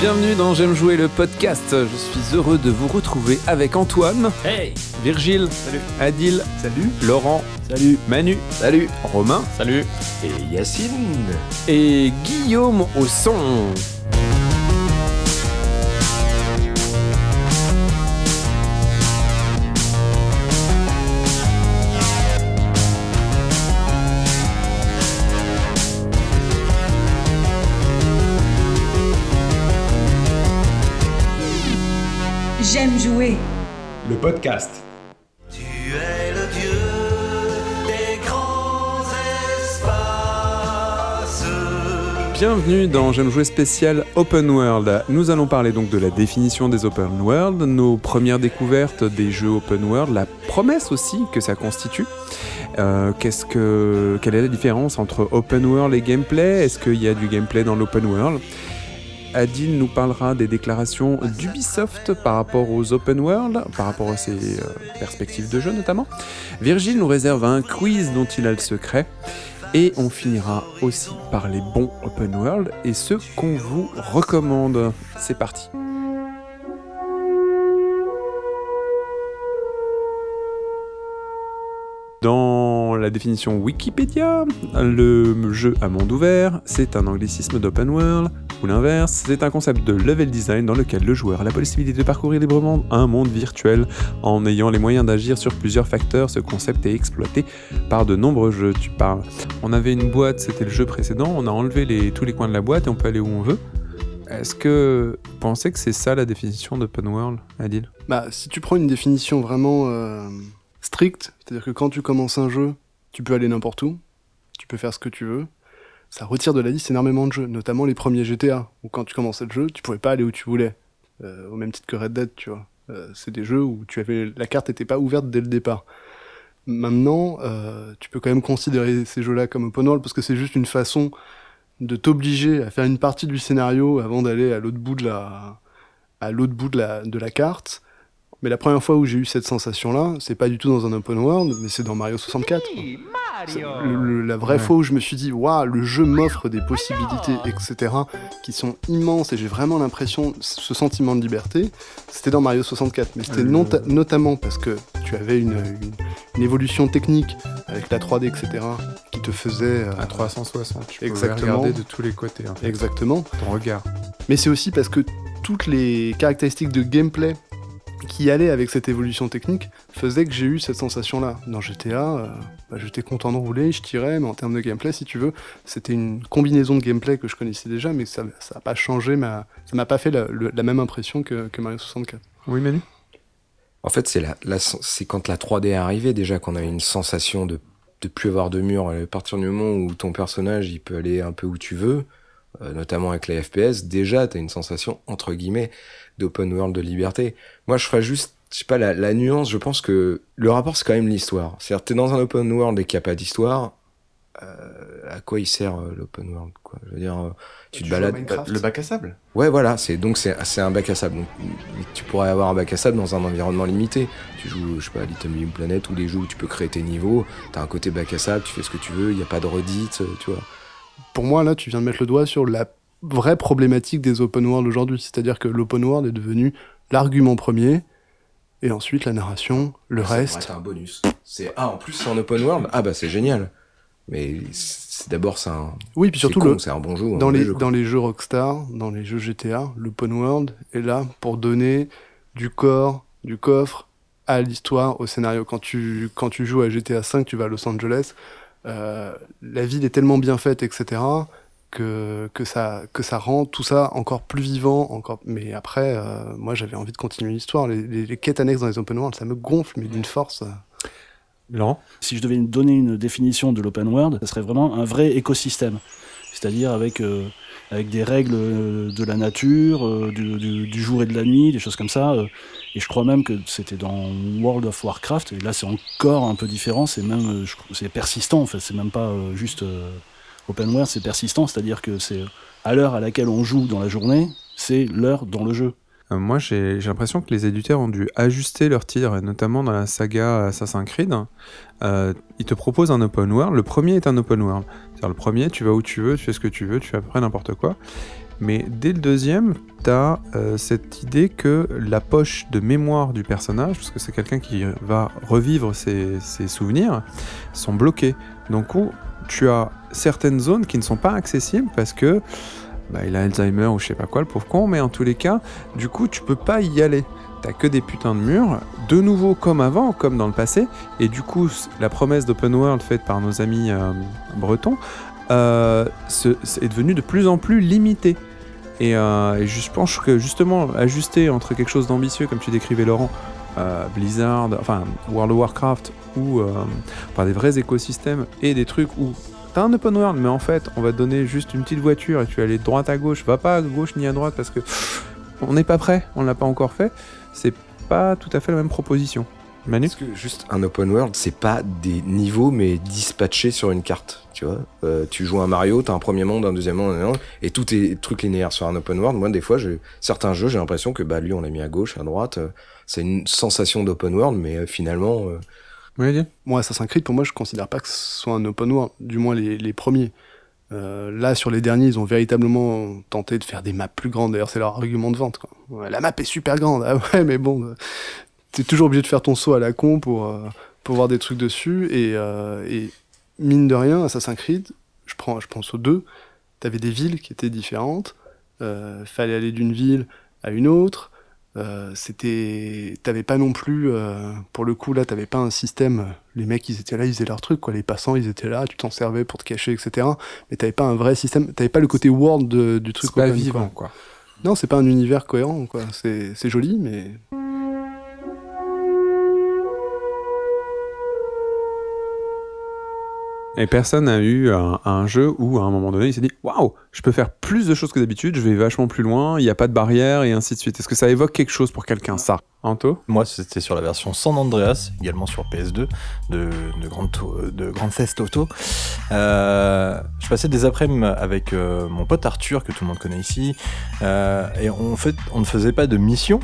Bienvenue dans J'aime jouer le podcast. Je suis heureux de vous retrouver avec Antoine, Hey Virgile, Salut Adil, Salut. Laurent, Salut Manu, Salut. Romain Salut Et Yacine. et Guillaume au son. Le podcast. Tu es le Dieu des grands espaces. Bienvenue dans J'aime jouer spécial Open World. Nous allons parler donc de la définition des Open World, nos premières découvertes des jeux Open World, la promesse aussi que ça constitue. Euh, qu'est-ce que, quelle est la différence entre Open World et gameplay? Est-ce qu'il y a du gameplay dans l'Open World? Adil nous parlera des déclarations d'Ubisoft par rapport aux open world, par rapport à ses euh, perspectives de jeu notamment. Virgile nous réserve un quiz dont il a le secret. Et on finira aussi par les bons open world et ceux qu'on vous recommande. C'est parti. Dans la définition Wikipédia, le jeu à monde ouvert, c'est un anglicisme d'open world, ou l'inverse, c'est un concept de level design dans lequel le joueur a la possibilité de parcourir librement un monde virtuel en ayant les moyens d'agir sur plusieurs facteurs. Ce concept est exploité par de nombreux jeux. Tu parles. On avait une boîte, c'était le jeu précédent, on a enlevé tous les coins de la boîte et on peut aller où on veut. Est-ce que vous pensez que c'est ça la définition d'open world, Adil? Bah, si tu prends une définition vraiment euh, stricte, c'est-à-dire que quand tu commences un jeu, tu peux aller n'importe où, tu peux faire ce que tu veux, ça retire de la liste énormément de jeux, notamment les premiers GTA, où quand tu commençais le jeu, tu pouvais pas aller où tu voulais, euh, au même titre que Red Dead, tu vois. Euh, c'est des jeux où tu avais la carte n'était pas ouverte dès le départ. Maintenant, euh, tu peux quand même considérer ces jeux-là comme open world parce que c'est juste une façon de t'obliger à faire une partie du scénario avant d'aller à l'autre bout de la à l'autre bout de la, de la carte. Mais la première fois où j'ai eu cette sensation-là, c'est pas du tout dans un open world, mais c'est dans Mario 64. quoi. C'est le- le- la vraie Ouais. fois où je me suis dit, waouh, le jeu m'offre des possibilités, etc., qui sont immenses, et j'ai vraiment l'impression, ce sentiment de liberté, c'était dans Mario 64. Mais c'était nota- notamment parce que tu avais une, une- une évolution technique avec la 3D, etc., qui te faisait. euh, À 360, tu peux Exactement. regarder de tous les côtés. En fait. Exactement. Ton regard. Mais c'est aussi parce que toutes les caractéristiques de gameplay qui allaient avec cette évolution technique faisaient que j'ai eu cette sensation-là. Dans GTA, euh, bah, j'étais content de rouler, je tirais, mais en termes de gameplay, si tu veux, c'était une combinaison de gameplay que je connaissais déjà, mais ça n'a pas changé, ma... ça m'a pas fait la, le- la même impression que, que Mario 64. Oui, Manu? En fait, c'est la, la- c'est quand la 3D est arrivée déjà qu'on a eu une sensation de de plus avoir de mur. À partir du moment où ton personnage il peut aller un peu où tu veux, euh, notamment avec les FPS, déjà t'as une sensation entre guillemets d'open world de liberté. Moi, je ferais juste, je sais pas, la, la nuance. Je pense que le rapport c'est quand même l'histoire. C'est-à-dire t'es dans un open world et qu'il n'y a pas d'histoire. euh, à quoi il sert euh, l'open world quoi? Je veux dire, euh, tu te balades. Le bac à sable. Ouais, voilà, c'est donc c'est c'est un bac à sable. Donc, tu pourrais avoir un bac à sable dans un environnement limité. Tu joues, je sais pas, à Little Big Planet ou les jeux où tu peux créer tes niveaux. T'as un côté bac à sable, tu fais ce que tu veux. Il y a pas de redite, tu vois. Pour moi, là, tu viens de mettre le doigt sur la vraie problématique des open world aujourd'hui. C'est-à-dire que l'open world est devenu l'argument premier, et ensuite la narration, le Ça reste. être un bonus. C'est ah en plus c'est en open world? Ah bah c'est génial. Mais c'est d'abord c'est un. Oui, puis surtout c'est con, le, c'est un bon jeu. un dans les, jeu, dans les jeux Rockstar, dans les jeux GTA, l'open world est là pour donner du corps, du coffre à l'histoire, au scénario. Quand tu, quand tu joues à GTA V, tu vas à Los Angeles, euh, la ville est tellement bien faite, etc., que, que, ça, que ça rend tout ça encore plus vivant. Encore... Mais après, euh, moi, j'avais envie de continuer l'histoire. Les, les- les quêtes annexes dans les open world, ça me gonfle, mais d'une force. Laurent? Si je devais donner une définition de l'open world, ça serait vraiment un vrai écosystème. C'est-à-dire avec, euh, avec des règles euh, de la nature, euh, du, du- du jour et de la nuit, des choses comme ça. et je crois même que c'était dans World of Warcraft, et là c'est encore un peu différent, c'est même c'est persistant en fait, c'est même pas euh, juste open world, c'est persistant, c'est-à-dire que c'est à l'heure à laquelle on joue dans la journée, c'est l'heure dans le jeu. Euh, moi, j'ai l'impression que les éditeurs ont dû ajuster leur tir, notamment dans la saga Assassin's Creed. Euh, ils te proposent un open world. Le premier est un open world. C'est-à-dire, le premier, tu vas où tu veux, tu fais ce que tu veux, tu fais à peu près n'importe quoi. Mais dès le deuxième, t'as euh, cette idée que la poche de mémoire du personnage, parce que c'est quelqu'un qui va revivre ses, ses souvenirs, sont bloquées. Donc où tu as certaines zones qui ne sont pas accessibles parce que bah, il a Alzheimer ou je sais pas quoi, le pauvre mais en tous les cas, du coup, tu peux pas y aller. T'as que des putains de murs, de nouveau comme avant, comme dans le passé, et du coup, la promesse d'open world faite par nos amis euh, bretons euh, est devenue de plus en plus limitée. Et, euh, je pense que justement, ajuster entre quelque chose d'ambitieux, comme tu décrivais Laurent, Blizzard, enfin World of Warcraft, ou des vrais écosystèmes, et des trucs où T'as un open world, mais en fait, on va donner juste une petite voiture et tu vas aller de droite à gauche. Va pas à gauche ni à droite parce que on n'est pas prêt, on l'a pas encore fait. C'est pas tout à fait la même proposition. Manu Parce que juste un open world, c'est pas des niveaux, mais dispatchés sur une carte. Tu vois, Euh, tu joues à Mario, t'as un premier monde, un deuxième monde, un- un- et tout est truc linéaire sur un open world. Moi, des fois, certains jeux, j'ai l'impression que bah lui, on l'a mis à gauche, à droite. euh, c'est une sensation d'open world, mais euh, finalement, Oui. Moi, Assassin's Creed, pour moi, je considère pas que ce soit un open world, du moins les, premiers. Euh, là, sur les derniers, ils ont véritablement tenté de faire des maps plus grandes. D'ailleurs, c'est leur argument de vente. La map est super grande. Ah ouais, mais bon, euh, t'es toujours obligé de faire ton saut à la con pour, euh, pour voir des trucs dessus. Et, et mine de rien, Assassin's Creed, je, prends, je pense aux deux, t'avais des villes qui étaient différentes. Fallait aller d'une ville à une autre. Euh, c'était t'avais pas non plus euh, pour le coup là t'avais pas un système les mecs ils étaient là ils faisaient leur truc quoi les passants ils étaient là tu t'en servais pour te cacher etc mais t'avais pas un vrai système t'avais pas le côté world de- du truc C'est pas open, vivant, quoi. quoi. non c'est pas un univers cohérent quoi c'est c'est joli mais Et personne n'a eu un, jeu où, à un moment donné, il s'est dit Waouh, je peux faire plus de choses que d'habitude, je vais vachement plus loin, il n'y a pas de barrière, et ainsi de suite. Est-ce que ça évoque quelque chose pour quelqu'un, ça? Anto? Moi, c'était sur la version San Andreas, également sur PS2, de, de, Grand, de Grand Theft Auto. Euh, je passais des après-midi avec euh, mon pote Arthur, que tout le monde connaît ici, euh, et on, fait, on ne faisait pas de mission.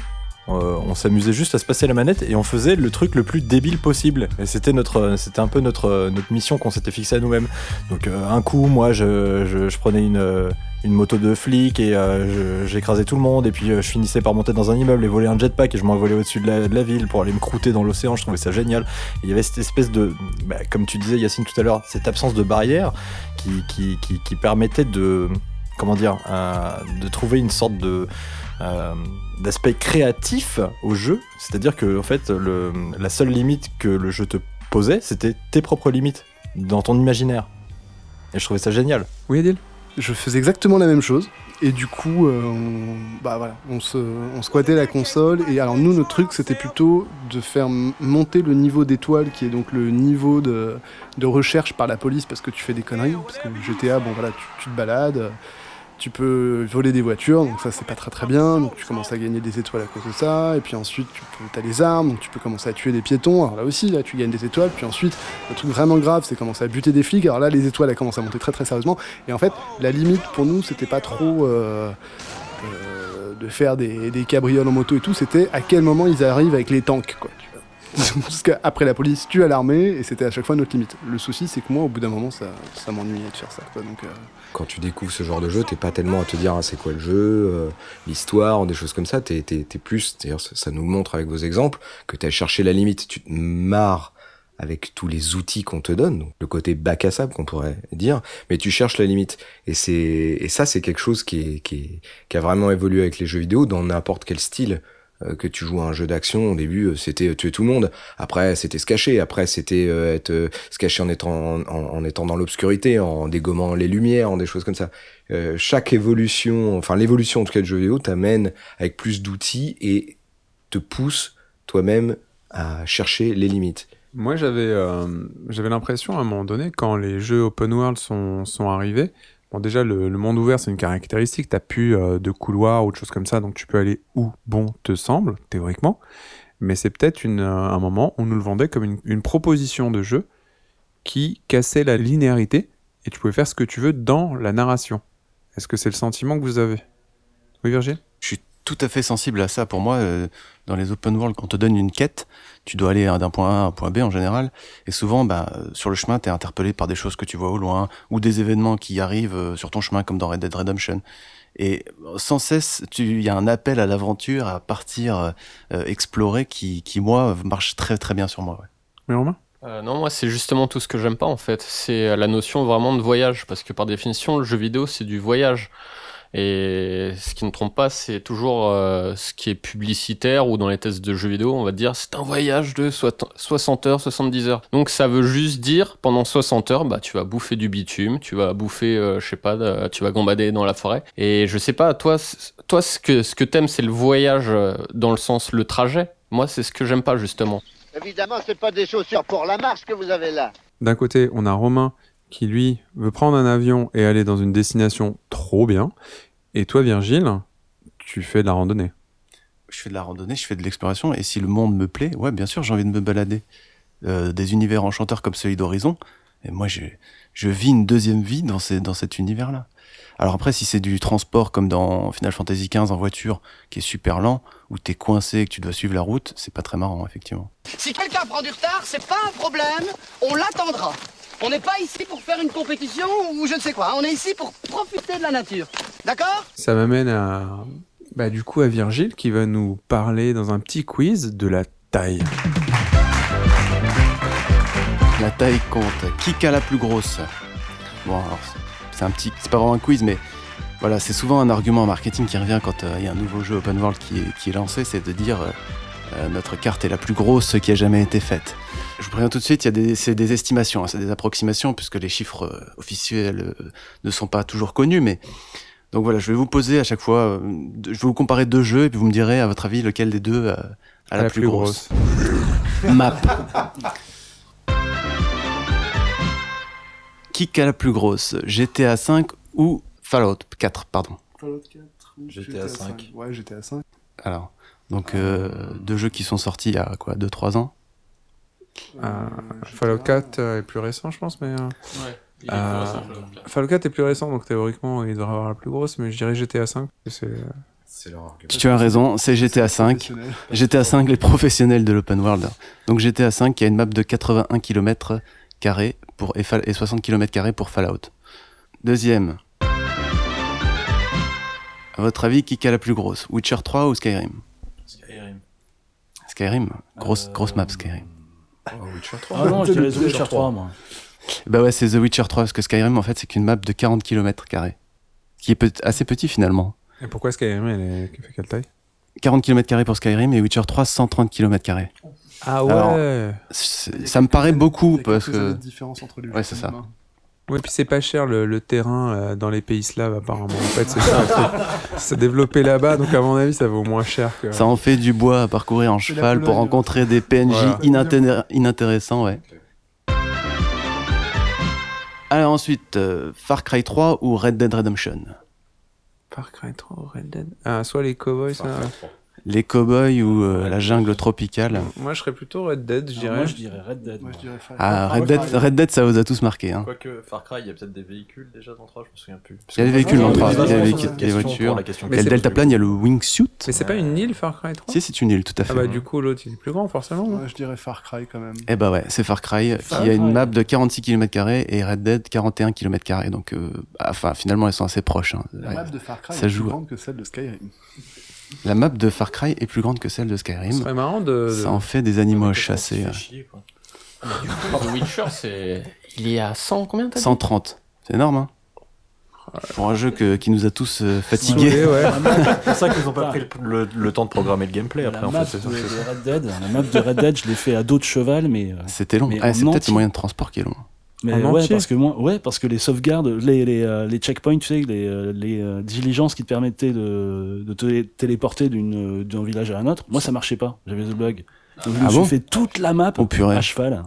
Euh, on s'amusait juste à se passer la manette et on faisait le truc le plus débile possible. Et c'était notre, c'était un peu notre, notre mission qu'on s'était fixée à nous-mêmes. Donc euh, un coup, moi, je, je, prenais une, euh, une moto de flic et euh, j'écrasais tout le monde. Et puis euh, je finissais par monter dans un immeuble et voler un jetpack et je m'envolais au-dessus de la, ville pour aller me croûter dans l'océan. Je trouvais ça génial. Et il y avait cette espèce de, bah, comme tu disais Yacine tout à l'heure, cette absence de barrière qui, qui, qui, qui permettait de, comment dire, euh, de trouver une sorte de euh, d'aspect créatif au jeu. C'est-à-dire que en fait, le, la seule limite que le jeu te posait, c'était tes propres limites dans ton imaginaire. Et je trouvais ça génial. Oui, Adil? Je faisais exactement la même chose et du coup euh, on, bah voilà on se on squattait la console et alors nous notre truc c'était plutôt de faire monter le niveau d'étoile qui est donc le niveau de, de recherche par la police parce que tu fais des conneries parce que GTA bon voilà tu, tu te balades euh, tu peux voler des voitures donc ça c'est pas très très bien donc tu commences à gagner des étoiles à cause de ça et puis ensuite tu as les armes donc tu peux commencer à tuer des piétons alors là aussi là tu gagnes des étoiles puis ensuite le truc vraiment grave c'est commencer à buter des flics alors là les étoiles elles commencent à monter très très sérieusement et en fait la limite pour nous c'était pas trop euh, euh, de faire des, cabrioles en moto et tout c'était à quel moment ils arrivent avec les tanks quoi. Parce qu'après la police, tu as l'armée, et c'était à chaque fois notre limite. Le souci, c'est que moi, au bout d'un moment, ça, ça m'ennuyait de faire ça. Quoi. Donc, euh, quand tu découvres ce genre de jeu, t'es pas tellement à te dire ah, c'est quoi le jeu, euh, l'histoire, des choses comme ça. T'es, t'es, t'es plus, d'ailleurs, ça, nous montre avec vos exemples, que t'as cherché la limite. Tu te marres avec tous les outils qu'on te donne, le côté bac à sable qu'on pourrait dire, mais tu cherches la limite. Et c'est, et ça, c'est quelque chose qui est, qui est, qui a vraiment évolué avec les jeux vidéo dans n'importe quel style que tu joues à un jeu d'action, au début euh, c'était euh, tuer tout le monde, après c'était se cacher, après c'était euh, être euh, se cacher en étant en, étant dans l'obscurité, en dégommant les lumières, en des choses comme ça. Euh, chaque évolution, enfin l'évolution en tout cas de jeu vidéo t'amène avec plus d'outils et te pousse toi-même à chercher les limites. Moi, j'avais euh, j'avais l'impression à un moment donné, quand les jeux open world sont, sont arrivés, bon, déjà, le, monde ouvert, c'est une caractéristique. T'as plus euh, de couloirs ou de choses comme ça, donc tu peux aller où bon te semble, théoriquement. Mais c'est peut-être euh, un moment où on nous le vendait comme une, une proposition de jeu qui cassait la linéarité et tu pouvais faire ce que tu veux dans la narration. Est-ce que c'est le sentiment que vous avez? Oui, Virgile? Tout à fait sensible à ça. Pour moi, euh, dans les open world, quand on te donne une quête, tu dois aller d'un point A à un point B en général. Et souvent, bah, euh, sur le chemin, tu es interpellé par des choses que tu vois au loin ou des événements qui arrivent euh, sur ton chemin, comme dans Red Dead Redemption. Et sans cesse, il y a un appel à l'aventure, à partir euh, explorer, qui, qui moi marche très très bien sur moi. ouais. Mais Romain? Euh, non, moi, c'est justement tout ce que j'aime pas en fait. C'est la notion vraiment de voyage. Parce que par définition, le jeu vidéo, c'est du voyage. Et ce qui ne trompe pas, c'est toujours euh, ce qui est publicitaire ou dans les tests de jeux vidéo, on va dire c'est un voyage de soit- 60 heures, 70 heures. Donc ça veut juste dire pendant 60 heures, bah tu vas bouffer du bitume, tu vas bouffer, euh, je sais pas, euh, tu vas gambader dans la forêt. Et je sais pas, toi, toi ce que ce que t'aimes, c'est le voyage euh, dans le sens le trajet. Moi, c'est ce que j'aime pas justement. Évidemment, c'est pas des chaussures pour la marche que vous avez là. D'un côté, on a Romain qui, lui, veut prendre un avion et aller dans une destination trop bien. Et toi, Virgile, tu fais de la randonnée. Je fais de la randonnée, je fais de l'exploration, et si le monde me plaît, ouais, bien sûr, j'ai envie de me balader. Euh, des univers enchanteurs comme celui d'Horizon, et moi, je, je vis une deuxième vie dans, ces, dans cet univers-là. Alors après, si c'est du transport comme dans Final Fantasy XV en voiture, qui est super lent, où t'es coincé et que tu dois suivre la route, c'est pas très marrant, effectivement. Si quelqu'un prend du retard, c'est pas un problème, on l'attendra. On n'est pas ici pour faire une compétition ou je ne sais quoi, on est ici pour profiter de la nature. D'accord? Ça m'amène à, bah, du coup, à Virgile qui va nous parler dans un petit quiz de la taille. La taille compte. Qui a la plus grosse? Bon, alors, c'est un petit, c'est pas vraiment un quiz, mais voilà, c'est souvent un argument en marketing qui revient quand euh, il y a un nouveau jeu open world qui est, qui est lancé, c'est de dire euh, euh, notre carte est la plus grosse qui a jamais été faite. Je vous préviens tout de suite, il y a des, c'est des estimations, hein, c'est des approximations, puisque les chiffres euh, officiels euh, ne sont pas toujours connus, mais donc voilà, je vais vous poser à chaque fois, euh, je vais vous comparer deux jeux et puis vous me direz à votre avis lequel des deux euh, a la, plus, grosse. Map. Qui a la plus grosse GTA 5 ou Fallout 4, pardon? Fallout 4 ou GTA 5. Ouais, GTA 5. Alors, donc euh, deux jeux qui sont sortis il y a quoi, 2-3 ans? Fallout 4 euh, est plus récent, je pense, mais. euh, il est euh, plus récent, Fallout 4. Fallout 4 est plus récent, donc théoriquement, il devrait avoir la plus grosse, mais je dirais GTA 5. C'est. euh, C'est leur argument. Tu as raison, c'est GTA 5. Professionnel. GTA 5, les professionnels de l'open world. Donc GTA 5 qui a une map de 81 km pour, et, et 60 km pour Fallout. Deuxième. À votre avis, qui a la plus grosse? Witcher 3 ou Skyrim? Skyrim. Skyrim Grosse, Euh, grosse map Skyrim. Oh, Witcher 3. Ah non, je dirais The Witcher 3, moi. Bah ouais, c'est The Witcher 3, parce que Skyrim, en fait, c'est qu'une map de 40 km qui est assez petit finalement. Et pourquoi Skyrim, elle est... elle fait quelle taille? 40 km pour Skyrim et Witcher 3, 130 km Ah ouais Alors, Ça me paraît beaucoup, Il y a parce que... différence entre les Ouais, c'est ça. hein. Ouais, puis c'est pas cher le, le terrain euh, dans les pays slaves, apparemment. En fait, c'est ça. C'est développé là-bas, donc à mon avis, ça vaut moins cher que. Ça en fait du bois à parcourir en cheval pour rencontrer des PNJ Voilà. inintér- inintéressants, ouais. Alors ensuite, euh, Far Cry 3 ou Red Dead Redemption? Far Cry 3 ou Red Dead? Ah, soit les cowboys, ça. Les cowboys ou euh, la jungle tropicale Moi, je serais plutôt Red Dead, je Alors, dirais. Moi, je dirais Red Dead. Moi, moi. je dirais Far- Ah, Red. Dead, Red Dead, ça vous a tous marqué. Hein. Quoique, Far Cry, il y a peut-être des véhicules déjà dans le 3, je me souviens plus. Parce Il y a des véhicules dans le Ouais, 3, mais il y a des voitures. Il y a le deltaplane, il y a le wingsuit. Mais c'est pas une île, Far Cry 3 Si, c'est une île, tout à fait. Ah bah, du coup, l'autre, il est plus grand, forcément. je dirais Far Cry quand même. Eh bah ouais, c'est Far Cry qui a une map de 46 km et Red Dead 41 km Donc, euh, enfin, finalement, elles sont assez proches. hein. La map de Far Cry est plus grande que celle de Skyrim. La map de Far Cry est plus grande que celle de Ce Skyrim. serait marrant de. Ça en fait des animaux à chasser. Chier. The Witcher, c'est. Il est à 100 combien t'as dit 130. C'est énorme, hein Pour un jeu que- qui nous a tous euh, fatigués. Ouais. C'est pour ça qu'ils n'ont pas pris le, le- le temps de programmer le gameplay après, la en map fait. c'est de, ça, c'est de Red Dead, la map de Red Dead, je l'ai fait à dos de cheval, mais, C'était long. Ah, c'est en peut-être le moyen de transport qui est long. Mais En ouais, entier parce que moi, ouais, parce que les sauvegardes, les les, euh, les checkpoints, tu sais, les euh, les euh, diligences qui te permettaient de de te téléporter d'une d'un village à un autre, moi ça marchait pas. J'avais the bug. Donc, je me Ah suis bon fait toute la map Oh purée. à cheval.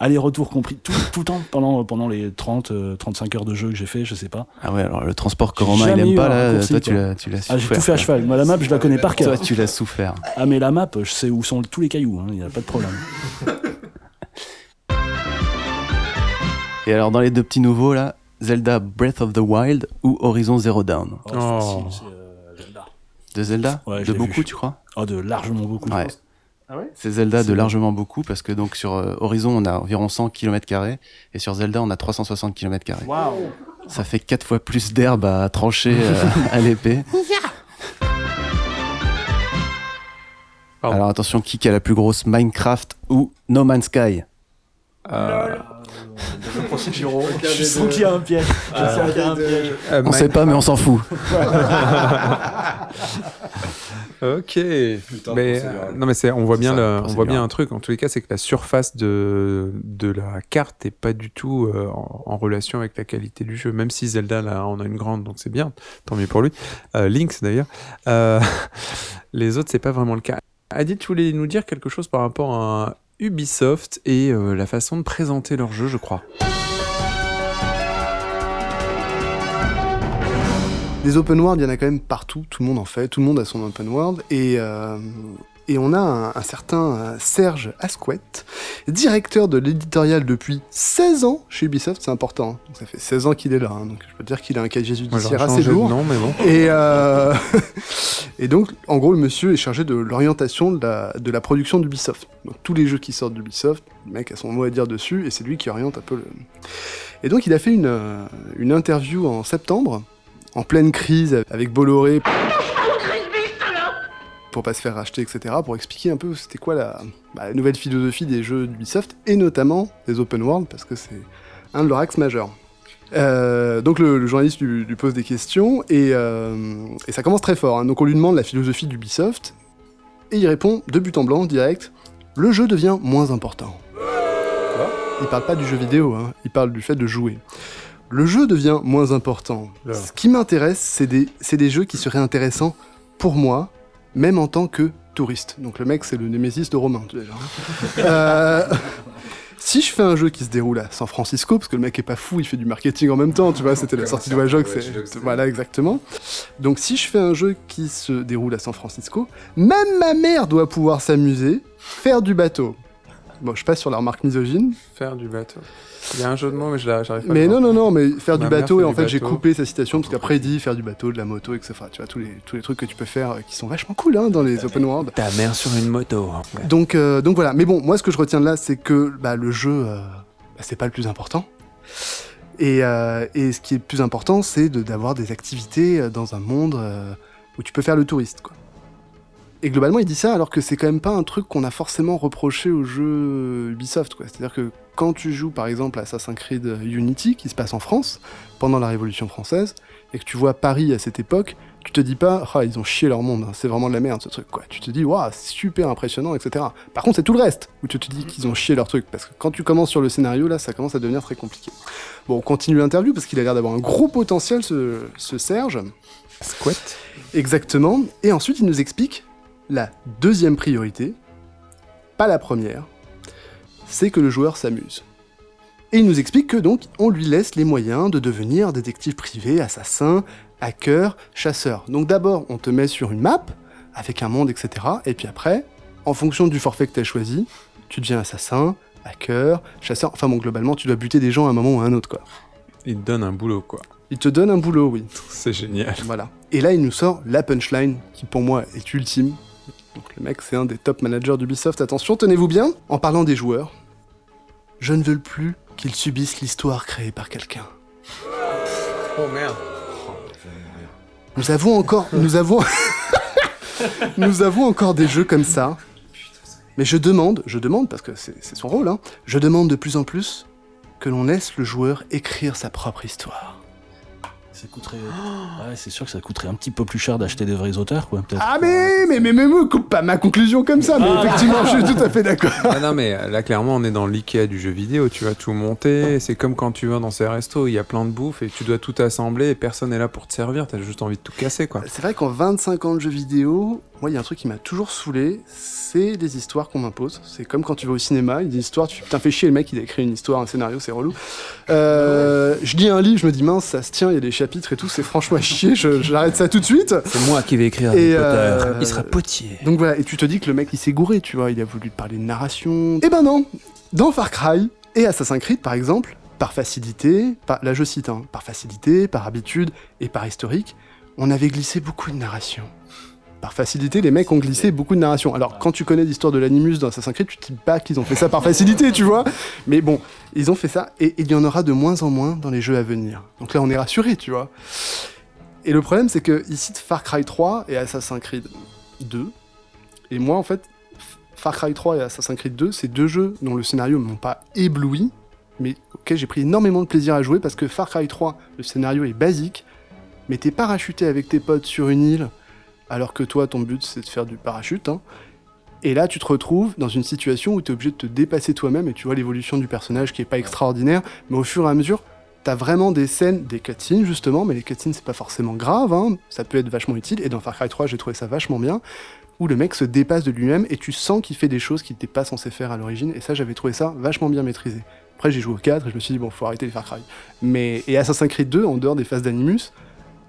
Aller-retour compris, tout, tout le temps pendant, pendant les 30, euh, 35 heures de jeu que j'ai fait, je sais pas. Ah ouais, alors le transport que Romain il aime pas là, toi tu l'as tu l'as Ah, j'ai tout fait à cheval. Moi, la map, je la connais par Toi cœur. tu l'as souffert. Ah, mais la map, je sais où sont tous les cailloux, il n'y a pas de problème. Et alors dans les deux petits nouveaux là, Zelda Breath of the Wild ou Horizon Zero Dawn. Oh, Oh. facile, euh, Zelda. De Zelda Ouais, De beaucoup, vu. tu crois Oh, de largement beaucoup. je Ouais. pense. Ah ouais? C'est Zelda de largement beaucoup parce que donc sur euh, Horizon on a environ 100 km et sur Zelda on a 360 km Waouh Ça fait quatre fois plus d'herbe à trancher euh, à l'épée. Alors attention, qui qui a la plus grosse Minecraft ou No Man's Sky? Euh, Je sens qu'il y a un piège. Je sens qu'il y a un piège. euh, On sait pas mais on s'en fout. Ok. mais euh, non mais c'est on voit bien Ça, le- on voit bien. un truc. En tous les cas c'est que la surface de de la carte est pas du tout euh, en, en relation avec la qualité du jeu. Même si Zelda là on a une grande donc c'est bien. Tant mieux pour lui. Euh, Lynx d'ailleurs. Euh, les autres c'est pas vraiment le cas. Adit tu voulais nous dire quelque chose par rapport à Ubisoft et euh, la façon de présenter leur jeu je crois. Des open world, il y en a quand même partout, tout le monde en fait, tout le monde a son open world, et, euh, et on a un, un certain euh, Serge Asquette, directeur de l'éditorial depuis 16 ans chez Ubisoft, c'est important, hein. Donc ça fait 16 ans qu'il est là, hein, donc je peux dire qu'il a un casier judiciaire assez lourd. nom mais bon Et, euh, et donc, en gros, le monsieur est chargé de l'orientation de la, de la production d'Ubisoft. Donc, tous les jeux qui sortent d'Ubisoft, le mec a son mot à dire dessus, et c'est lui qui oriente un peu le. Et donc, il a fait une, euh, une interview en septembre, en pleine crise, avec Bolloré. Pour pas se faire racheter, etc., pour expliquer un peu c'était quoi la, bah, la nouvelle philosophie des jeux d'Ubisoft, et notamment des open world, parce que c'est un de leurs axes majeurs. Euh, donc le, le journaliste lui, lui pose des questions et, euh, et ça commence très fort. hein. Donc on lui demande la philosophie d'Ubisoft et il répond de but en blanc direct le jeu devient moins important. Il parle pas du jeu vidéo, hein, il parle du fait de jouer. Le jeu devient moins important. Là. Ce qui m'intéresse, c'est des, c'est des jeux qui seraient intéressants pour moi, même en tant que touriste. Donc le mec, c'est le némésis de Romain. Euh, si je fais un jeu qui se déroule à San Francisco, parce que le mec est pas fou, il fait du marketing en même temps, tu vois, c'était la sortie de Dogs, c'est- voilà exactement. Donc si je fais un jeu qui se déroule à San Francisco, même ma mère doit pouvoir s'amuser, faire du bateau. Bon, je passe sur la remarque misogyne, faire du bateau il y a un jeu de mots mais je j'arrive pas à mais le non, non, non, mais faire Ma du bateau, et en fait j'ai coupé sa citation, parce qu'après il dit faire du bateau, de la moto, etc. Tu vois, tous les, tous les trucs que tu peux faire euh, qui sont vachement cool hein, dans les open world. ta mère sur une moto Donc, euh, donc voilà. Mais bon, moi, ce que je retiens de là, c'est que bah, le jeu, euh, bah, c'est pas le plus important. Et, euh, et ce qui est le plus important, c'est de- d'avoir des activités dans un monde euh, où tu peux faire le touriste, quoi. Et globalement, il dit ça alors que c'est quand même pas un truc qu'on a forcément reproché au jeu Ubisoft. C'est-à-dire que quand tu joues, par exemple, à Assassin's Creed Unity, qui se passe en France, pendant la Révolution française, et que tu vois Paris à cette époque, tu te dis pas, ah, ils ont chié leur monde, hein, c'est vraiment de la merde ce truc, quoi. Tu te dis, waouh, c'est super impressionnant, etc. Par contre, c'est tout le reste où tu te dis qu'ils ont chié leur truc, parce que quand tu commences sur le scénario, là, ça commence à devenir très compliqué. Bon, on continue l'interview, parce qu'il a l'air d'avoir un gros potentiel, ce, ce Serge. Squat Exactement. Et ensuite, il nous explique la deuxième priorité, pas la première, c'est que le joueur s'amuse. Et il nous explique que donc on lui laisse les moyens de devenir détective privé, assassin, hacker, chasseur. Donc d'abord on te met sur une map avec un monde, etc. Et puis après, en fonction du forfait que tu as choisi, tu deviens assassin, hacker, chasseur. Enfin bon, globalement, tu dois buter des gens à un moment ou à un autre, quoi. il te donne un boulot quoi Il te donne un boulot, oui. c'est génial Voilà. Et là, il nous sort la punchline qui, pour moi, est ultime. Donc, le mec, c'est un des top managers d'Ubisoft. Attention, tenez-vous bien. En parlant des joueurs, je ne veux plus qu'ils subissent l'histoire créée par quelqu'un. oh merde Nous avons encore, nous avons, nous avons encore des jeux comme ça. Mais je demande, je demande parce que c'est c'est son rôle, hein, je demande de plus en plus que l'on laisse le joueur écrire sa propre histoire. Ça coûterait. Ouais, c'est sûr que ça coûterait un petit peu plus cher d'acheter des vrais auteurs, quoi. peut-être. Ah mais mais mais mais, mais coupe pas ma conclusion comme ça. Mais effectivement, je suis tout à fait d'accord. Ah non mais là clairement on est dans l'IKEA du jeu vidéo, tu vas tout monter, c'est comme quand tu vas dans ces restos, il y a plein de bouffe et tu dois tout assembler et personne n'est là pour te servir, t'as juste envie de tout casser quoi. C'est vrai qu'en 25 ans de jeux vidéo, moi, il y a un truc qui m'a toujours saoulé, c'est les histoires qu'on m'impose. C'est comme quand tu vas au cinéma, il y a des histoires, tu putain, fais chier le mec, il a écrit une histoire, un scénario, c'est relou. Euh, je lis un livre, je me dis mince, ça se tient, il y a des chapitres et tout, c'est franchement à chier, j'arrête ça tout de suite. C'est moi qui vais écrire Harry Potter. euh, Il sera potier. Donc voilà, et tu te dis que le mec il s'est gouré, tu vois, il a voulu te parler de narration. Eh ben non Dans Far Cry et Assassin's Creed par exemple, par facilité, par, là je cite, hein, par facilité, par habitude et par historique, on avait glissé beaucoup de narration. Par facilité, les mecs ont glissé beaucoup de narration. Alors, quand tu connais l'histoire de l'animus dans Assassin's Creed, tu te dis pas qu'ils ont fait ça par facilité, tu vois. Mais bon, ils ont fait ça, et il y en aura de moins en moins dans les jeux à venir. Donc là, on est rassuré, tu vois. Et le problème, c'est que ici, Far Cry 3 et Assassin's Creed 2, et moi, en fait, Far Cry 3 et Assassin's Creed 2, c'est deux jeux dont le scénario ne m'ont pas ébloui, mais auquel j'ai pris énormément de plaisir à jouer parce que Far Cry 3, le scénario est basique, mais t'es parachuté avec tes potes sur une île, alors que toi, ton but, c'est de faire du parachute. hein. Et là, tu te retrouves dans une situation où tu es obligé de te dépasser toi-même et tu vois l'évolution du personnage qui est pas extraordinaire, mais au fur et à mesure, t'as vraiment des scènes, des cutscenes justement, mais les cutscenes c'est pas forcément grave, hein. ça peut être vachement utile. Et dans Far Cry 3, j'ai trouvé ça vachement bien, où le mec se dépasse de lui-même et tu sens qu'il fait des choses qu'il n'était pas censé faire à l'origine. Et ça, j'avais trouvé ça vachement bien maîtrisé. Après, j'ai joué au 4 et je me suis dit, bon, faut arrêter les Far Cry. Mais, et Assassin's Creed 2, en dehors des phases d'Animus,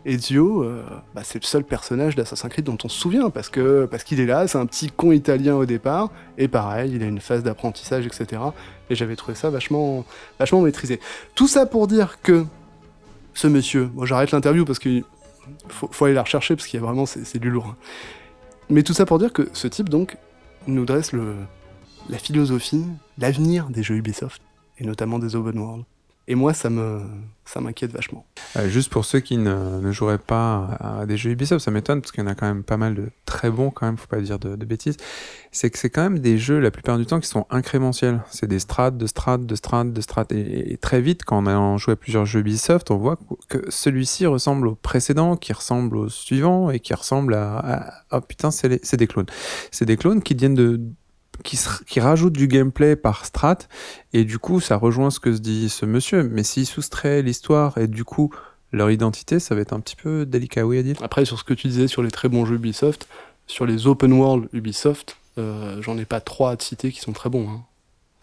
Ezio, euh, bah, c'est le seul personnage d'Assassin's Creed dont on se souvient, parce que parce qu'il est là, c'est un petit con italien au départ, et pareil, il a une phase d'apprentissage, etc. Et j'avais trouvé ça vachement, vachement maîtrisé. Tout ça pour dire que ce monsieur, j'arrête l'interview parce qu'il faut, aller la rechercher, parce qu'il y a vraiment, c'est c'est du lourd. hein. Mais tout ça pour dire que ce type, donc, nous dresse le, la philosophie, l'avenir des jeux Ubisoft, et notamment des open world. Et moi, ça me, ça m'inquiète vachement. Euh, juste pour ceux qui ne, ne joueraient pas à, des jeux Ubisoft, ça m'étonne parce qu'il y en a quand même pas mal de très bons quand même, faut pas dire de, bêtises. C'est que c'est quand même des jeux la plupart du temps qui sont incrémentiels. C'est des strates, de strates, de strates, de strates. Et, très vite, quand on a joué à plusieurs jeux Ubisoft, on voit que celui-ci ressemble au précédent, qui ressemble au suivant et qui ressemble à, à- oh putain, c'est des clones. C'est des clones qui viennent de qui, rajoutent du gameplay par strat et du coup ça rejoint ce que se dit ce monsieur mais s'ils soustraient l'histoire et du coup leur identité ça va être un petit peu délicat oui à dire Après, sur ce que tu disais sur les très bons jeux Ubisoft, sur les open world Ubisoft, euh, j'en ai pas trois à te citer qui sont très bons. hein.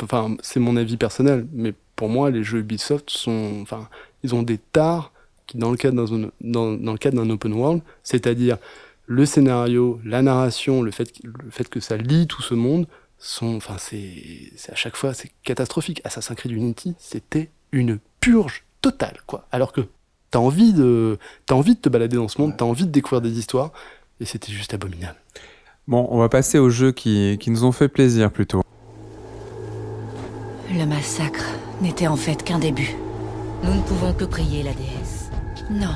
Enfin, c'est mon avis personnel, mais pour moi, les jeux Ubisoft sont, enfin, ils ont des tares dans le cadre d'un dans, dans le cadre d'un open world, c'est-à-dire le scénario, la narration, le fait, le fait que ça lie tout ce monde, sont, enfin, c'est, c'est à chaque fois, c'est catastrophique. Assassin's Creed Unity, c'était une purge totale, quoi. Alors que t'as envie de, t'as envie de te balader dans ce monde, t'as envie de découvrir des histoires, et c'était juste abominable. bon on va passer aux jeux qui, qui nous ont fait plaisir plutôt Le massacre n'était en fait qu'un début. Nous ne pouvons que prier la déesse. Non.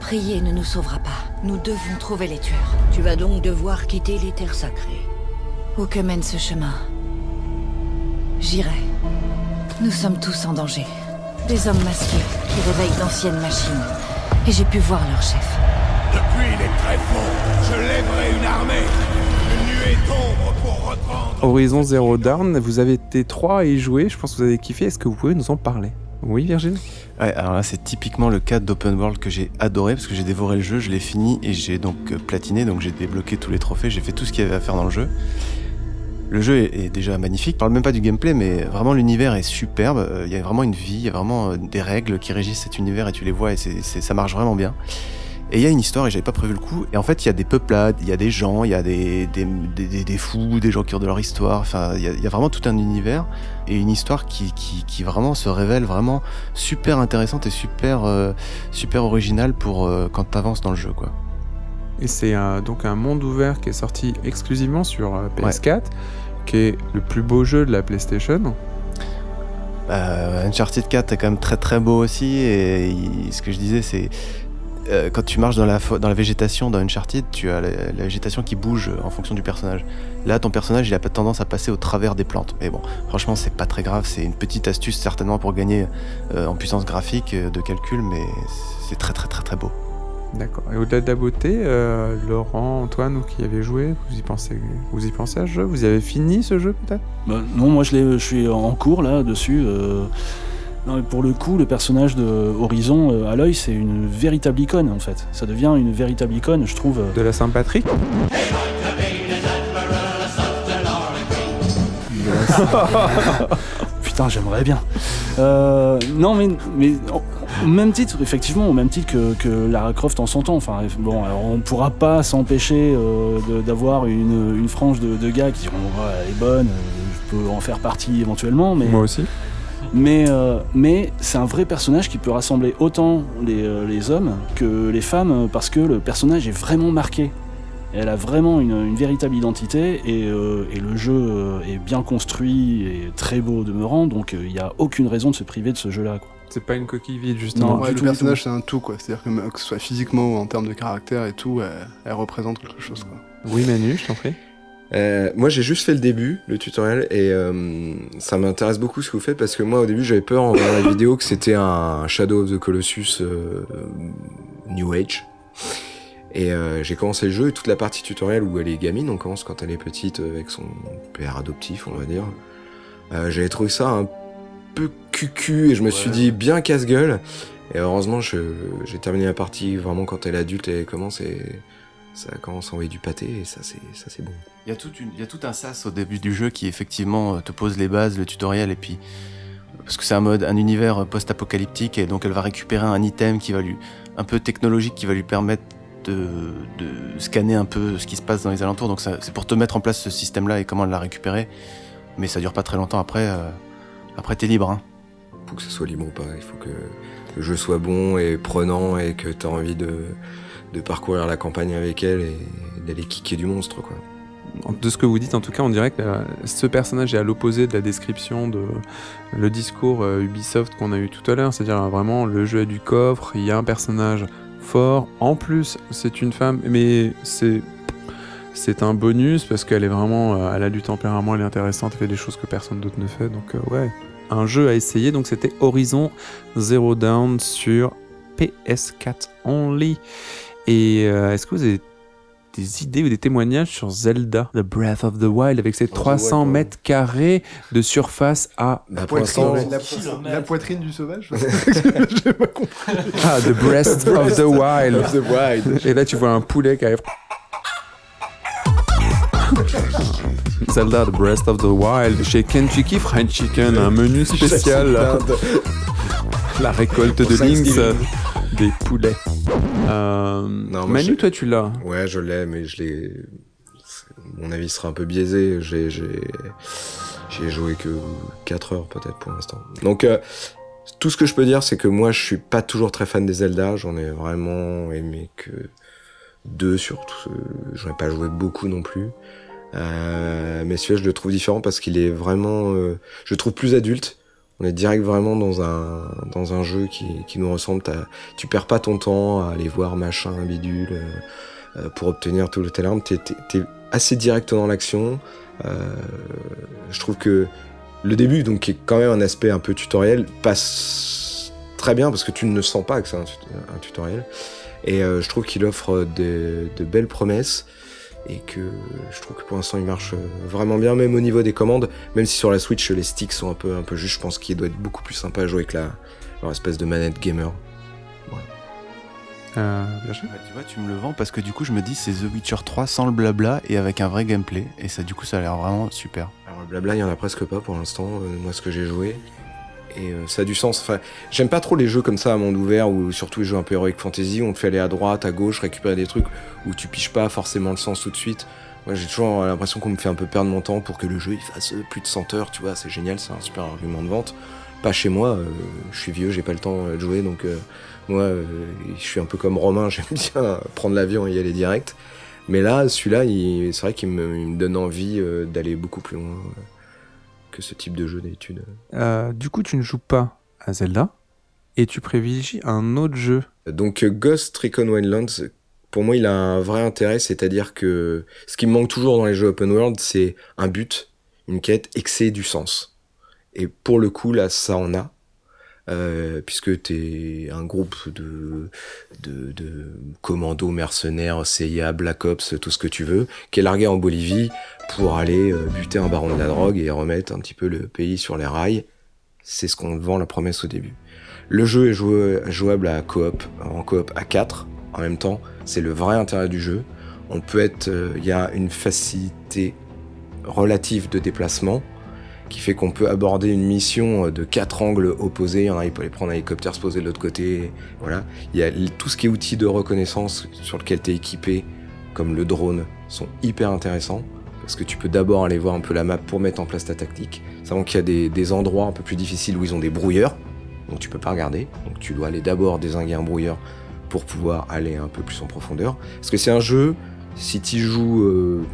Prier ne nous sauvera pas. Nous devons trouver les tueurs. Tu vas donc devoir quitter les terres sacrées. Où que mène ce chemin J'irai. Nous sommes tous en danger. Des hommes masqués qui réveillent d'anciennes machines. Et j'ai pu voir leur chef. Depuis les tréfonds, je lèverai une armée. Une nuée d'ombre pour reprendre. Horizon Zero Dawn vous avez été trois à y jouer je pense que vous avez kiffé est-ce que vous pouvez nous en parler? Oui Virgile? Ouais, alors là, c'est typiquement le cas d'open world que j'ai adoré parce que j'ai dévoré le jeu, je l'ai fini et j'ai donc euh, platiné, donc j'ai débloqué tous les trophées, j'ai fait tout ce qu'il y avait à faire dans le jeu. Le jeu est, est déjà magnifique, je parle même pas du gameplay, mais vraiment l'univers est superbe. Euh, Il y a vraiment une vie, il y a vraiment euh, des règles qui régissent cet univers et tu les vois et c'est, c'est- ça marche vraiment bien. Et il y a une histoire et j'avais pas prévu le coup. Et en fait, il y a des peuplades, il y a des gens, il y a des, des, des, des- des fous, des gens qui ont de leur histoire. Enfin, il y a, il y a vraiment tout un univers et une histoire qui, qui, qui vraiment se révèle vraiment super intéressante et super, euh, super originale pour euh, quand tu avances dans le jeu. Quoi. Et c'est euh, donc un monde ouvert qui est sorti exclusivement sur euh, PS4, qui est le plus beau jeu de la PlayStation. Euh, Uncharted 4 est quand même très très beau aussi et ce que je disais c'est euh, quand tu marches dans la, végétation dans Uncharted, tu as la, végétation qui bouge en fonction du personnage. Là, ton personnage, il a pas tendance à passer au travers des plantes. Mais bon, franchement, c'est pas très grave. C'est une petite astuce certainement pour gagner euh, en puissance graphique de calcul, mais c'est très très très très beau. D'accord. Et au-delà de la beauté, euh, Laurent, Antoine, vous qui avez joué, vous y pensez, vous y pensez à ce jeu? Vous y avez fini ce jeu peut-être? Bah, non, moi je, suis en cours là dessus. euh, non, mais pour le coup, le personnage de Horizon, euh, Aloy, c'est une véritable icône en fait. Ça devient une véritable icône, je trouve. euh. De la Saint-Patrick Putain, j'aimerais bien. Euh, non, mais, mais au au même titre, effectivement, au même titre que, que Lara Croft en son temps. Enfin, bon, alors on pourra pas s'empêcher euh, d'avoir une, une frange de, de gars qui diront elle est bonne, euh, je peux en faire partie éventuellement, mais. Moi aussi. Mais, euh, mais c'est un vrai personnage qui peut rassembler autant les, les hommes que les femmes parce que le personnage est vraiment marqué. Elle a vraiment une, une véritable identité et, euh, et le jeu est bien construit et très beau au demeurant, donc il n'y a aucune raison de se priver de ce jeu-là. quoi. C'est pas une coquille vide, justement. Non, Ouais, le personnage, c'est un tout, quoi. C'est-à-dire que, que ce soit physiquement ou en termes de caractère et tout, elle, elle représente quelque chose, quoi. Oui, Manu, je t'en prie. Euh, moi, j'ai juste fait le début, le tutoriel, et euh, ça m'intéresse beaucoup ce que vous faites parce que moi, au début, j'avais peur en voyant la vidéo que c'était un Shadow of the Colossus euh, New Age. Et euh, j'ai commencé le jeu et toute la partie tutoriel où elle est gamine, on commence quand elle est petite avec son père adoptif, on va dire. Euh, j'avais trouvé ça un peu cucu et je me suis dit bien casse-gueule. Et heureusement, j'ai terminé la partie vraiment quand elle est adulte et elle commence et ça commence à envoyer du pâté et ça c'est ça c'est bon. Il y, a toute une- il y a tout un sas au début du jeu qui effectivement euh, te pose les bases, le tutoriel, et puis parce que c'est un mode, un univers post-apocalyptique, et donc elle va récupérer un item qui va lui, un peu technologique, qui va lui permettre de, de scanner un peu ce qui se passe dans les alentours. Donc c'est pour te mettre en place ce système-là et comment la récupérer. Mais ça dure pas très longtemps après. euh, après t'es libre. Hein. Faut que ce soit libre ou pas, il faut que le jeu soit bon et prenant et que tu as envie de, de parcourir la campagne avec elle et d'aller kicker du monstre quoi. De ce que vous dites, en tout cas, on dirait que euh, ce personnage est à l'opposé de la description de le discours euh, Ubisoft qu'on a eu tout à l'heure. C'est-à-dire vraiment le jeu a du coffre, il y a un personnage fort. En plus, c'est une femme, mais c'est c'est un bonus parce qu'elle est vraiment, elle a du tempérament, elle est intéressante, elle fait des choses que personne d'autre ne fait. Donc euh, ouais, un jeu à essayer. Donc c'était Horizon Zero Dawn sur PS4 only. Et euh, est-ce que vous avez des idées ou des témoignages sur Zelda, The Breath of the Wild, avec ses 300 Wild, mètres carrés de surface à... Pour l'instant, la, la poitrine du sauvage J'ai pas compris. Ah, The Breast of the Wild. Of the Wild. Et là, tu vois un poulet qui arrive. Zelda, The Breast of the Wild, chez Kentucky Fried Chicken, un menu spécial. La récolte de Lynx, des poulets. Euh, Non, Manu, je- toi, tu l'as. Ouais, je l'ai, mais je l'ai. Mon avis sera un peu biaisé. J'ai, joué que 4 heures peut-être pour l'instant. Donc, euh, tout ce que je peux dire, c'est que moi, je suis pas toujours très fan des Zelda. J'en ai vraiment aimé que deux sur tout. J'en ai pas joué beaucoup non plus. Euh, mais celui-là, je le trouve différent parce qu'il est vraiment. euh, je le trouve plus adulte. On est direct vraiment dans un dans un jeu qui, qui nous ressemble. Tu perds pas ton temps à aller voir machin bidule euh, pour obtenir tout le talent. T'es t'es- t'es assez direct dans l'action. Euh, je trouve que le début, donc qui est quand même un aspect un peu tutoriel, passe très bien parce que tu ne sens pas que c'est un tutoriel. Et euh, je trouve qu'il offre de, de belles promesses et que je trouve que pour l'instant il marche euh, vraiment bien, même au niveau des commandes. Même si sur la Switch les sticks sont un peu un peu justes, je pense qu'il doit être beaucoup plus sympa à jouer avec la leur espèce de manette gamer. Euh, Bah, tu vois, tu me le vends parce que du coup, je me dis c'est The Witcher 3 sans le blabla et avec un vrai gameplay. Et ça, du coup, ça a l'air vraiment super. Alors le blabla, il y en a presque pas pour l'instant, euh, moi ce que j'ai joué. Et euh, ça a du sens. Enfin, j'aime pas trop les jeux comme ça à monde ouvert ou surtout les jeux un peu heroic fantasy on te fait aller à droite, à gauche, récupérer des trucs où tu piges pas forcément le sens tout de suite. Moi, j'ai toujours l'impression qu'on me fait un peu perdre mon temps pour que le jeu il fasse euh, plus de 100 heures, tu vois, c'est génial, c'est un super argument de vente. Pas chez moi, euh, je suis vieux, j'ai pas le temps de jouer, donc moi, je suis un peu comme Romain, j'aime bien prendre l'avion et y aller direct. Mais là, celui-là, il- c'est vrai qu'il me, donne envie d'aller beaucoup plus loin que ce type de jeu. Euh, du coup, tu ne joues pas à Zelda et tu privilégies un autre jeu. Donc euh, Ghost Recon Wildlands, pour moi, il a un vrai intérêt, c'est-à-dire que ce qui me manque toujours dans les jeux open world, c'est un but, une quête, c'est du sens. Et pour le coup, là, ça en a. Euh, puisque t'es un groupe de, commandos mercenaires, CIA, Black Ops, tout ce que tu veux, qui est largué en Bolivie pour aller euh, buter un baron de la drogue et remettre un petit peu le pays sur les rails. C'est ce qu'on vend la promesse au début. Le jeu est jouable à coop, en coop à 4 en même temps. C'est le vrai intérêt du jeu. On peut être, euh, il y a une facilité relative de déplacement qui fait qu'on peut aborder une mission euh, de quatre angles opposés. Il y en il peut aller prendre un hélicoptère, se poser de l'autre côté. Voilà. Il y a tout ce qui est outils de reconnaissance sur lequel tu es équipé, comme le drone, sont hyper intéressants. Parce que tu peux d'abord aller voir un peu la map pour mettre en place ta tactique. Savons qu'il y a des, endroits un peu plus difficiles où ils ont des brouilleurs, donc tu peux pas regarder. Donc tu dois aller d'abord désinguer un brouilleur pour pouvoir aller un peu plus en profondeur. Parce que c'est un jeu, Si tu joues, euh,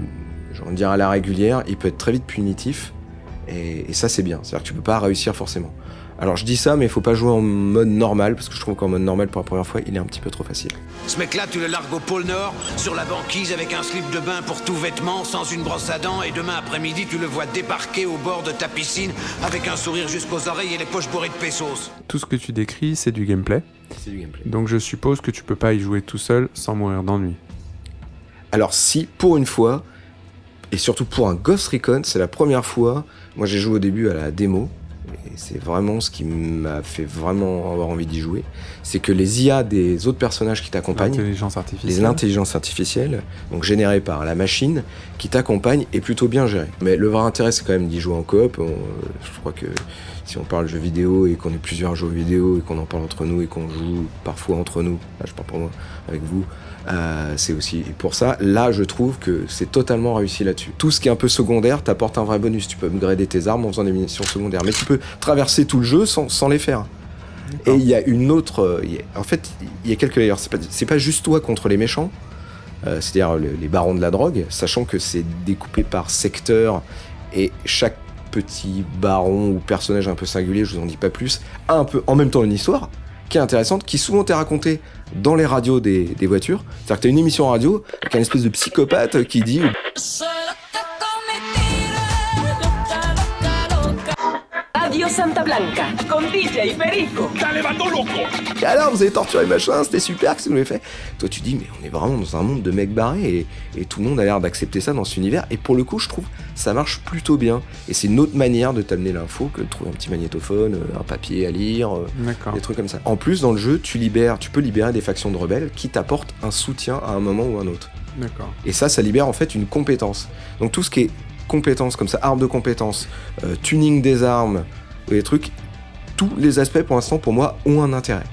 à la régulière, il peut être très vite punitif. Et, et ça, c'est bien. C'est-à-dire que tu peux pas réussir forcément. Alors je dis ça, mais il faut pas jouer en mode normal, parce que je trouve qu'en mode normal, pour la première fois, il est un petit peu trop facile. Ce mec-là, tu le largues au pôle Nord, sur la banquise avec un slip de bain pour tout vêtement, sans une brosse à dents, et demain après-midi, tu le vois débarquer au bord de ta piscine avec un sourire jusqu'aux oreilles et les poches bourrées de pesos. Tout ce que tu décris, c'est du gameplay. C'est du gameplay. Donc je suppose que tu peux pas y jouer tout seul sans mourir d'ennui. Alors si, pour une fois, et surtout pour un Ghost Recon, c'est la première fois, moi j'ai joué au début à la démo, et c'est vraiment ce qui m'a fait vraiment avoir envie d'y jouer, c'est que les IA des autres personnages qui t'accompagnent, L'intelligence artificielle. les intelligences artificielles, donc générées par la machine, qui t'accompagnent, est plutôt bien gérée. Mais le vrai intérêt, c'est quand même d'y jouer en coop. On- je crois que si on parle jeux vidéo et qu'on est plusieurs jeux vidéo et qu'on en parle entre nous et qu'on joue parfois entre nous, là je parle pour moi, avec vous, euh, c'est aussi pour ça. Là, je trouve que c'est totalement réussi là-dessus. Tout ce qui est un peu secondaire t'apporte un vrai bonus. Tu peux upgrader tes armes en faisant des munitions secondaires, mais tu peux traverser tout le jeu sans, sans les faire. Et il y a une autre. euh, a- en fait, il y a quelques layers. C'est pas, pas juste toi contre les méchants, euh, c'est-à-dire le- les barons de la drogue, sachant que c'est découpé par secteur et chaque petit baron ou personnage un peu singulier, je vous en dis pas plus, a un peu en même temps une histoire qui est intéressante, qui souvent t'est racontée dans les radios des, voitures. C'est-à-dire que t'as une émission radio avec un espèce de psychopathe qui dit Santa Blanca, con DJ Perico. T'as levando loco Et alors, vous avez torturé machin, c'était super, qu'est-ce que vous l'avez fait? Toi, tu dis, mais on est vraiment dans un monde de mecs barrés et, et tout le monde a l'air d'accepter ça dans cet univers. Et pour le coup, je trouve ça marche plutôt bien. Et c'est une autre manière de t'amener l'info que de trouver un petit magnétophone, euh, un papier à lire, euh, des trucs comme ça. En plus, dans le jeu, tu libères, tu peux libérer des factions de rebelles qui t'apportent un soutien à un moment ou un autre. D'accord. Et ça, ça libère en fait une compétence. Donc tout ce qui est compétences comme ça, armes de compétences, euh, tuning des armes, des trucs, tous les aspects pour l'instant pour moi ont un intérêt.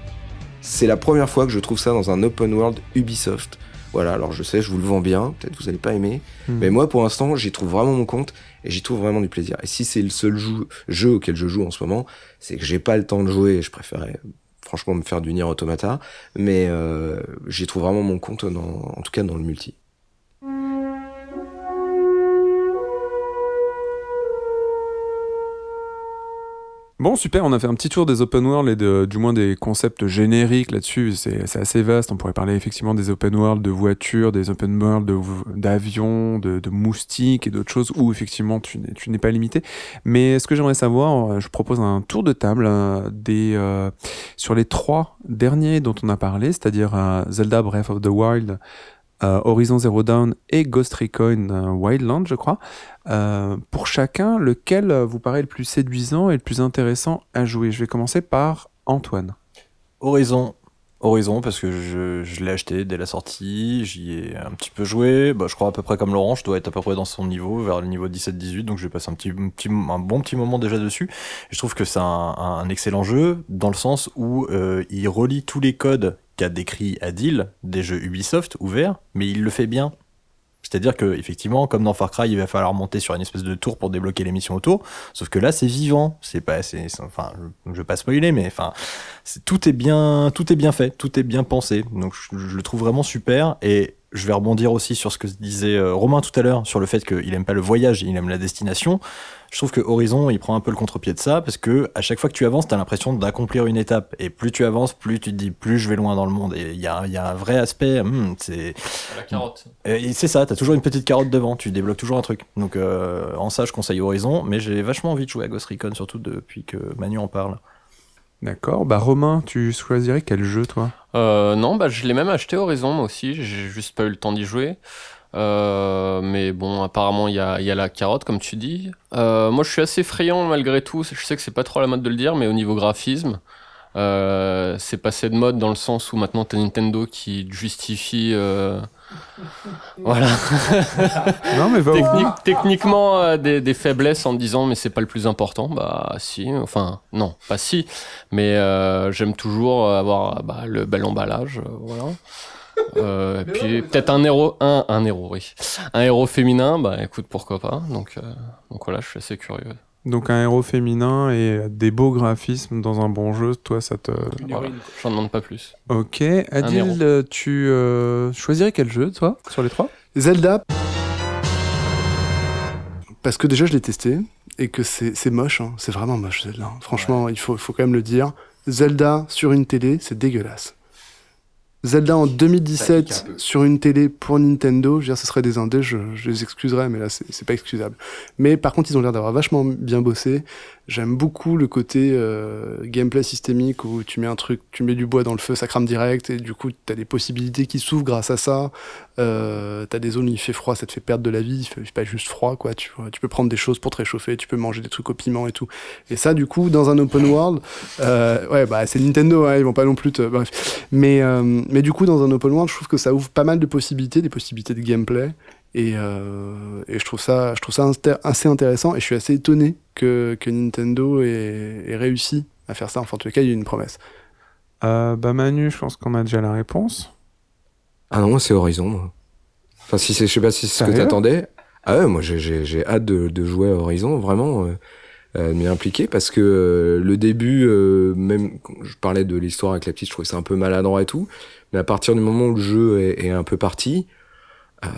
C'est la première fois que je trouve ça dans un open world Ubisoft. Voilà, alors je sais, je vous le vends bien, peut-être vous allez pas aimer, Mhm. mais moi pour l'instant j'y trouve vraiment mon compte et j'y trouve vraiment du plaisir. Et si c'est le seul jeu, jeu auquel je joue en ce moment, c'est que j'ai pas le temps de jouer et je préférais franchement me faire du Nier Automata, mais euh, j'y trouve vraiment mon compte dans, en tout cas dans le multi. Bon, super, on a fait un petit tour des open world et du moins des concepts génériques là-dessus. C'est assez vaste. On pourrait parler effectivement des open world de voitures, des open world d'avions, de, moustiques et d'autres choses où effectivement tu n'es pas limité. Mais ce que j'aimerais savoir, euh, je propose un tour de table euh, euh, sur les trois derniers dont on a parlé, c'est-à-dire Zelda Breath of the Wild, euh, Horizon Zero Dawn et Ghost Recon euh, Wildland, je crois. Euh, pour chacun, lequel vous paraît le plus séduisant et le plus intéressant à jouer? Je vais commencer par Antoine. Horizon. Horizon, parce que je, l'ai acheté dès la sortie, j'y ai un petit peu joué, bah, je crois à peu près comme Laurent, je dois être à peu près dans son niveau, vers le niveau 17-18, donc je vais passer un, petit, un, bon petit moment déjà dessus. Je trouve que c'est un, un excellent jeu, dans le sens où euh, il relie tous les codes qu'a décrit Adil des jeux Ubisoft ouverts, mais il le fait bien. C'est-à-dire que effectivement, comme dans Far Cry, il va falloir monter sur une espèce de tour pour débloquer les missions autour. Sauf que là, c'est vivant. C'est pas, c'est, enfin, je, je vais pas spoiler, mais enfin, tout est bien, tout est bien fait, tout est bien pensé. Donc, je, je le trouve vraiment super. Et je vais rebondir aussi sur ce que disait euh, Romain tout à l'heure sur le fait qu'il aime pas le voyage, il aime la destination. Je trouve que Horizon, il prend un peu le contre-pied de ça parce que à chaque fois que tu avances, t'as l'impression d'accomplir une étape. Et plus tu avances, plus tu te dis, plus je vais loin dans le monde. Et il y a, il y a un vrai aspect, hmm, c'est. La carotte. Et c'est ça, t'as toujours une petite carotte devant, tu débloques toujours un truc. Donc euh, en ça, je conseille Horizon, mais j'ai vachement envie de jouer à Ghost Recon, surtout depuis que Manu en parle. D'accord. Bah Romain, tu choisirais quel jeu toi? Euh, non, bah, je l'ai même acheté Horizon, moi aussi. J'ai juste pas eu le temps d'y jouer. Euh, mais bon, apparemment, il y a, y a la carotte, comme tu dis. Euh, moi, je suis assez friand malgré tout. Je sais que c'est pas trop la mode de le dire, mais au niveau graphisme, euh, c'est passé de mode dans le sens où maintenant t'as Nintendo qui justifie. Euh, Voilà. Non, mais va au Technique- bout. techniquement euh, des, des faiblesses en disant mais c'est pas le plus important. Bah si, enfin non, pas si. Mais euh, j'aime toujours avoir bah, le bel emballage, euh, voilà. Euh, et puis peut-être un héros, un, un héros, oui, un héros féminin. Bah écoute, pourquoi pas. Donc, euh, donc voilà, je suis assez curieux. Donc un héros féminin et des beaux graphismes dans un bon jeu, toi ça te... Voilà, J'en demande pas plus. Ok. Adil, euh, tu euh, choisirais quel jeu toi sur les trois? Zelda, parce que déjà je l'ai testé et que c'est c'est moche, hein. c'est vraiment moche Zelda. Franchement, il faut, il faut quand même le dire. Zelda sur une télé, c'est dégueulasse. Zelda en 2017 sur une télé pour Nintendo, je veux dire, ce serait des indés, je, je les excuserais, mais là, c'est c'est pas excusable. Mais par contre, ils ont l'air d'avoir vachement bien bossé. J'aime beaucoup le côté euh, gameplay systémique où tu mets un truc, tu mets du bois dans le feu, ça crame direct, et du coup, t'as des possibilités qui s'ouvrent grâce à ça. Euh, t'as des zones où il fait froid, ça te fait perdre de la vie, il fait, il fait pas juste froid, quoi. Tu, vois. tu peux prendre des choses pour te réchauffer, tu peux manger des trucs au piment et tout. Et ça, du coup, dans un open world, euh, ouais, bah, c'est Nintendo, hein, ils vont pas non plus te, bref. Mais, euh, mais du coup, dans un open world, je trouve que ça ouvre pas mal de possibilités, des possibilités de gameplay. Et, euh, et je trouve ça, je trouve ça inter- assez intéressant. Et je suis assez étonné que, que Nintendo ait, ait réussi à faire ça. Enfin, en tout cas, il y a eu une promesse. Euh, bah Manu, je pense qu'on a déjà la réponse. Ah non, moi c'est Horizon. Moi. Enfin, si c'est, je sais pas si c'est ce que t'attendais. Ah ouais, moi j'ai, j'ai, j'ai hâte de, de jouer à Horizon, vraiment, euh, euh, de m'y impliquer parce que euh, le début, euh, même quand je parlais de l'histoire avec la petite, je trouvais ça un peu maladroit et tout. Mais à partir du moment où le jeu est, est un peu parti, euh,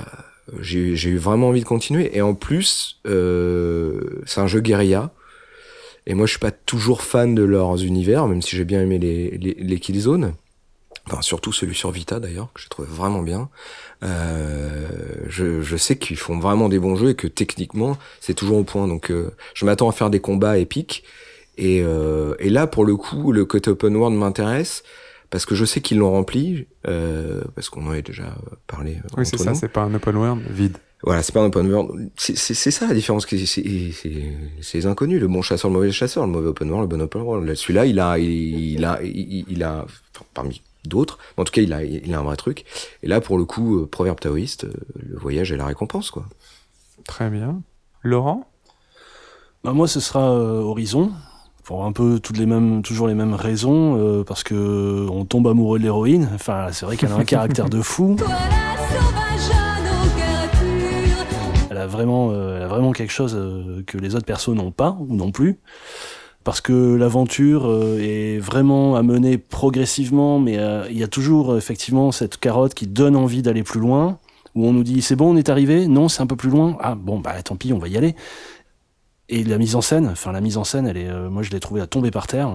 j'ai, eu vraiment envie de continuer. Et en plus, euh, c'est un jeu guérilla. Et moi, je suis pas toujours fan de leurs univers, même si j'ai bien aimé les, les, les Killzone. Enfin, surtout celui sur Vita d'ailleurs, que j'ai trouvé vraiment bien. Euh, je, je sais qu'ils font vraiment des bons jeux et que techniquement, c'est toujours au point. Donc, euh, je m'attends à faire des combats épiques. Et, euh, et là, pour le coup, le côté open world m'intéresse parce que je sais qu'ils l'ont rempli, euh, parce qu'on en a déjà parlé. euh, Oui, c'est ça, c'est pas un open world vide. Voilà, c'est pas un open world. C'est- ça la différence. C'est les inconnus. Le bon chasseur, le mauvais chasseur, le mauvais open world, le bon open world. Là, Celui-là, il a, il, il a, il, il a, enfin, parmi d'autres, en tout cas, il a, il a un vrai truc. Et là, pour le coup, euh, proverbe taoïste, euh, le voyage est la récompense, quoi. Très bien. Laurent? Bah, moi, ce sera euh, Horizon, pour un peu toutes les mêmes, toujours les mêmes raisons, euh, parce que on tombe amoureux de l'héroïne. Enfin, c'est vrai qu'elle a un caractère de fou. Elle a vraiment, euh, elle a vraiment quelque chose euh, que les autres persos n'ont pas ou non plus. Parce que l'aventure est vraiment à mener progressivement, mais il y a toujours effectivement cette carotte qui donne envie d'aller plus loin, où on nous dit c'est bon, on est arrivé, non, c'est un peu plus loin, ah bon, bah tant pis, on va y aller. Et la mise en scène, enfin la mise en scène, elle est, euh, moi je l'ai trouvée à tomber par terre.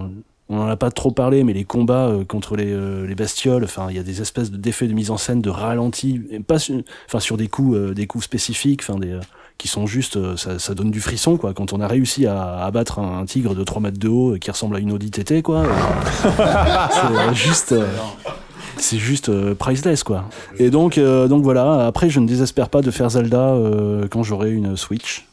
On n'en a pas trop parlé, mais les combats euh, contre les, euh, les bestioles, enfin il y a des espèces de- d'effets de mise en scène de ralenti, pas sur, enfin sur des coups, des coups spécifiques, enfin des qui sont juste, ça, ça donne du frisson quoi. Quand on a réussi à abattre un, un tigre de 3 mètres de haut qui ressemble à une Audi TT quoi, c'est juste. c'est juste euh, priceless quoi. Et donc, euh, donc voilà. Après, je ne désespère pas de faire Zelda euh, quand j'aurai une Switch,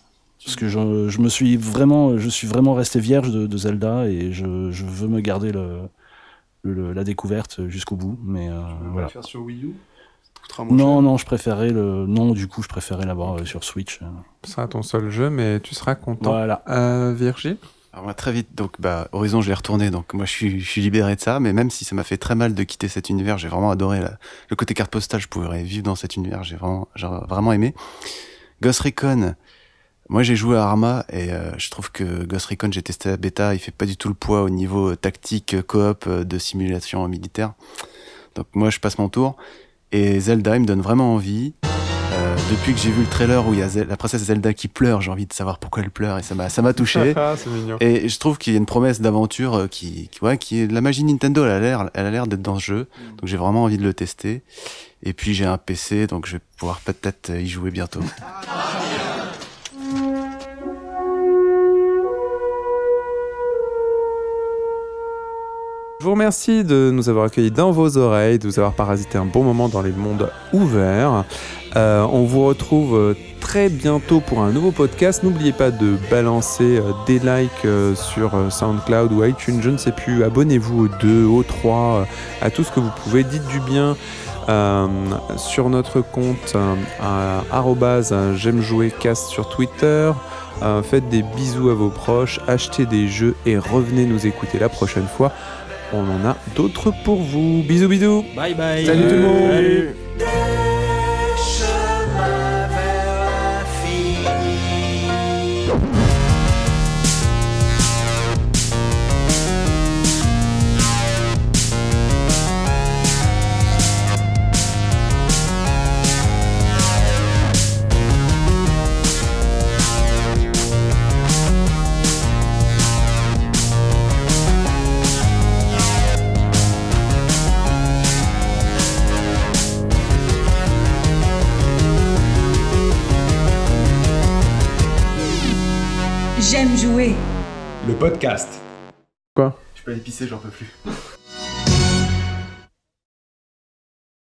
parce que je, je me suis vraiment, je suis vraiment resté vierge de, de Zelda et je, je veux me garder le, le- la découverte jusqu'au bout. Mais euh, voilà. faire sur Wii U? Non, non, je préférais le, non, du coup, je préférais l'avoir euh, sur Switch. Ce sera ton seul jeu, mais tu seras content. Voilà. Euh, Virgile? Alors moi, très vite, donc bah, Horizon, je l'ai retourné, donc moi je suis, je suis libéré de ça, mais même si ça m'a fait très mal de quitter cet univers, j'ai vraiment adoré la- le côté carte postale, je pourrais vivre dans cet univers, j'ai vraiment, j'ai vraiment aimé. Ghost Recon, moi j'ai joué à Arma et euh, je trouve que Ghost Recon, j'ai testé la bêta, il fait pas du tout le poids au niveau tactique, euh, coop, euh, de simulation militaire. Donc moi je passe mon tour. Et Zelda, il me donne vraiment envie. Euh, depuis que j'ai vu le trailer où il y a la princesse Zelda qui pleure, j'ai envie de savoir pourquoi elle pleure et ça m'a ça m'a touché. C'est mignon. Et je trouve qu'il y a une promesse d'aventure euh, qui, qui, ouais, qui est de la magie Nintendo. Elle a l'air, elle a l'air d'être dans ce jeu. Donc j'ai vraiment envie de le tester. Et puis j'ai un PC, donc je vais pouvoir peut-être y jouer bientôt. vous remercie de nous avoir accueillis dans vos oreilles, de vous avoir parasité un bon moment dans les mondes ouverts. Euh, on vous retrouve euh, très bientôt pour un nouveau podcast. N'oubliez pas de balancer euh, des likes sur SoundCloud ou iTunes, je ne sais plus. Abonnez-vous aux deux, aux trois, à tout ce que vous pouvez. Dites du bien sur notre compte euh, j'aime jouer cast sur Twitter. Faites des bisous à vos proches, achetez des jeux et revenez nous écouter la prochaine fois. On en a d'autres pour vous. Bisous bisous. Bye bye. Salut tout le monde. Salut. Podcast. Quoi Je peux aller pisser, j'en peux plus.